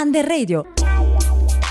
Under Radio.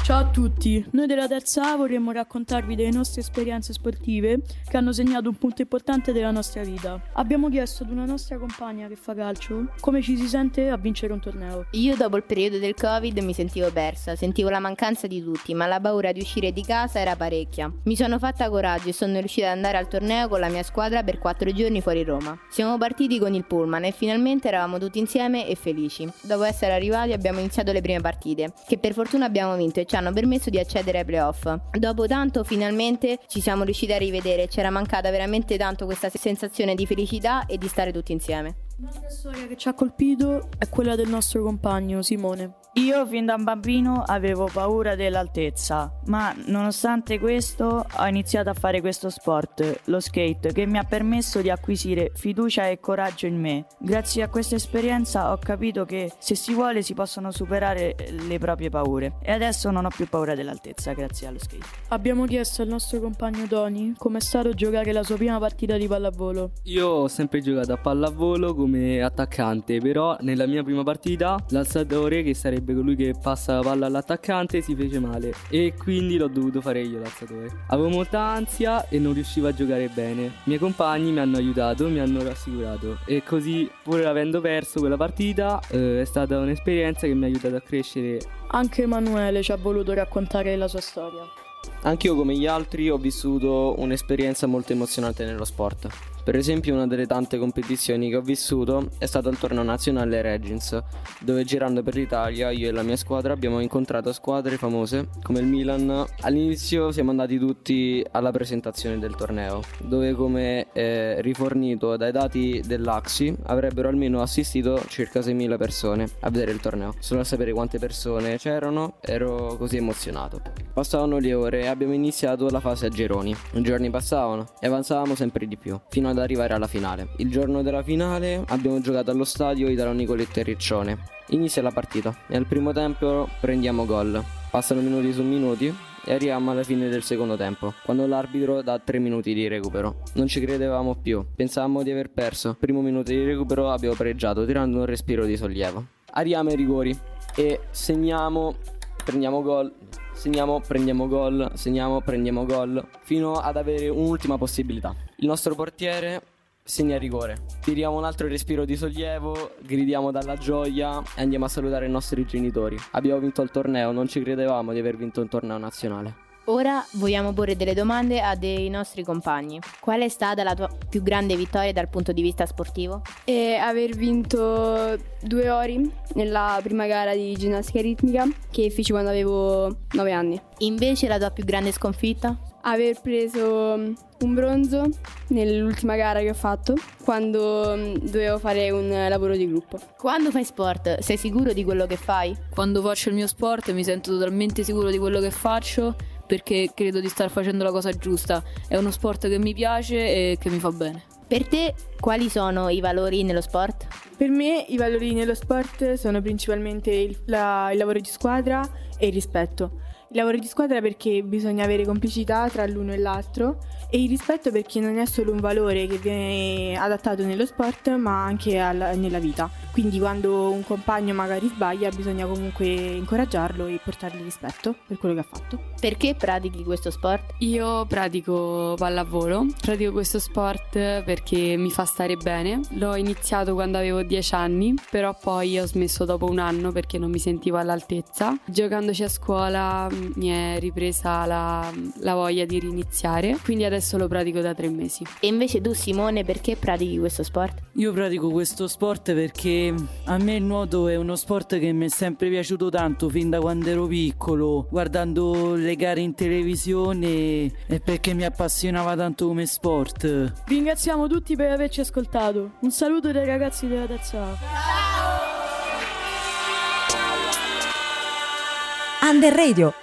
Ciao a tutti, noi della terza A vorremmo raccontarvi delle nostre esperienze sportive che hanno segnato un punto importante della nostra vita. Abbiamo chiesto ad una nostra compagna che fa calcio come ci si sente a vincere un torneo. Io dopo il periodo del Covid mi sentivo persa, sentivo la mancanza di tutti, ma la paura di uscire di casa era parecchia. Mi sono fatta coraggio e sono riuscita ad andare al torneo con la mia squadra per quattro giorni fuori Roma. Siamo partiti con il pullman e finalmente eravamo tutti insieme e felici. Dopo essere arrivati abbiamo iniziato le prime partite, che per fortuna abbiamo vinto e ci hanno permesso di accedere ai playoff. Dopo tanto finalmente ci siamo riusciti a rivedere, c'era mancata veramente tanto questa sensazione di felicità e di stare tutti insieme. Un'altra storia che ci ha colpito è quella del nostro compagno Simone. Io fin da bambino avevo paura dell'altezza, ma nonostante questo ho iniziato a fare questo sport, lo skate, che mi ha permesso di acquisire fiducia e coraggio in me. Grazie a questa esperienza ho capito che se si vuole si possono superare le proprie paure e adesso non ho più paura dell'altezza grazie allo skate. Abbiamo chiesto al nostro compagno Tony come è stato giocare la sua prima partita di pallavolo. Io ho sempre giocato a pallavolo come attaccante, però nella mia prima partita l'alzatore, che sarebbe colui che passa la palla all'attaccante, si fece male e quindi l'ho dovuto fare io l'alzatore. Avevo molta ansia e non riuscivo a giocare bene. I miei compagni mi hanno aiutato, mi hanno rassicurato e così pur avendo perso quella partita eh, è stata un'esperienza che mi ha aiutato a crescere. Anche Emanuele ci ha voluto raccontare la sua storia. Anch'io come gli altri ho vissuto un'esperienza molto emozionante nello sport. Per esempio una delle tante competizioni che ho vissuto è stato il torneo nazionale Regins, dove girando per l'Italia io e la mia squadra abbiamo incontrato squadre famose come il Milan. All'inizio siamo andati tutti alla presentazione del torneo, dove come eh, rifornito dai dati dell'Axi avrebbero almeno assistito circa 6.000 persone a vedere il torneo. Solo a sapere quante persone c'erano ero così emozionato. Passavano le ore e abbiamo iniziato la fase a gironi. I giorni passavano e avanzavamo sempre di più, fino ad arrivare alla finale. Il giorno della finale abbiamo giocato allo stadio Italo Nicoletti e Riccione. Inizia la partita e al primo tempo prendiamo gol. Passano minuti su minuti e arriviamo alla fine del secondo tempo, quando l'arbitro dà 3 minuti di recupero. Non ci credevamo più, pensavamo di aver perso. Primo minuto di recupero abbiamo pareggiato, tirando un respiro di sollievo. Arriviamo ai rigori e segniamo, prendiamo gol, segniamo, prendiamo gol, segniamo, prendiamo gol, fino ad avere un'ultima possibilità. Il nostro portiere segna il rigore. Tiriamo un altro respiro di sollievo, gridiamo dalla gioia e andiamo a salutare i nostri genitori. Abbiamo vinto il torneo, non ci credevamo di aver vinto un torneo nazionale. Ora vogliamo porre delle domande a dei nostri compagni. Qual è stata la tua più grande vittoria dal punto di vista sportivo? E aver vinto due ori nella prima gara di ginnastica ritmica che feci quando avevo 9 anni. Invece la tua più grande sconfitta? Aver preso un bronzo nell'ultima gara che ho fatto quando dovevo fare un lavoro di gruppo. Quando fai sport sei sicuro di quello che fai? Quando faccio il mio sport mi sento totalmente sicuro di quello che faccio perché credo di star facendo la cosa giusta. È uno sport che mi piace e che mi fa bene. Per te quali sono i valori nello sport? Per me i valori nello sport sono principalmente il, la, il lavoro di squadra e il rispetto. Il lavoro di squadra perché bisogna avere complicità tra l'uno e l'altro e il rispetto perché non è solo un valore che viene adattato nello sport ma anche alla, nella vita. Quindi quando un compagno magari sbaglia bisogna comunque incoraggiarlo e portargli rispetto per quello che ha fatto. Perché pratichi questo sport? Io pratico pallavolo, pratico questo sport perché mi fa stare bene. L'ho iniziato quando avevo 10 anni, però poi ho smesso dopo un anno perché non mi sentivo all'altezza. Giocandoci a scuola mi è ripresa la, la voglia di riniziare, quindi adesso lo pratico da tre mesi. E invece tu Simone perché pratichi questo sport? Io pratico questo sport perché a me il nuoto è uno sport che mi è sempre piaciuto tanto fin da quando ero piccolo, guardando le gare in televisione e perché mi appassionava tanto come sport. Ringraziamo tutti per averci ascoltato. Un saluto dai ragazzi della terza A. Under Radio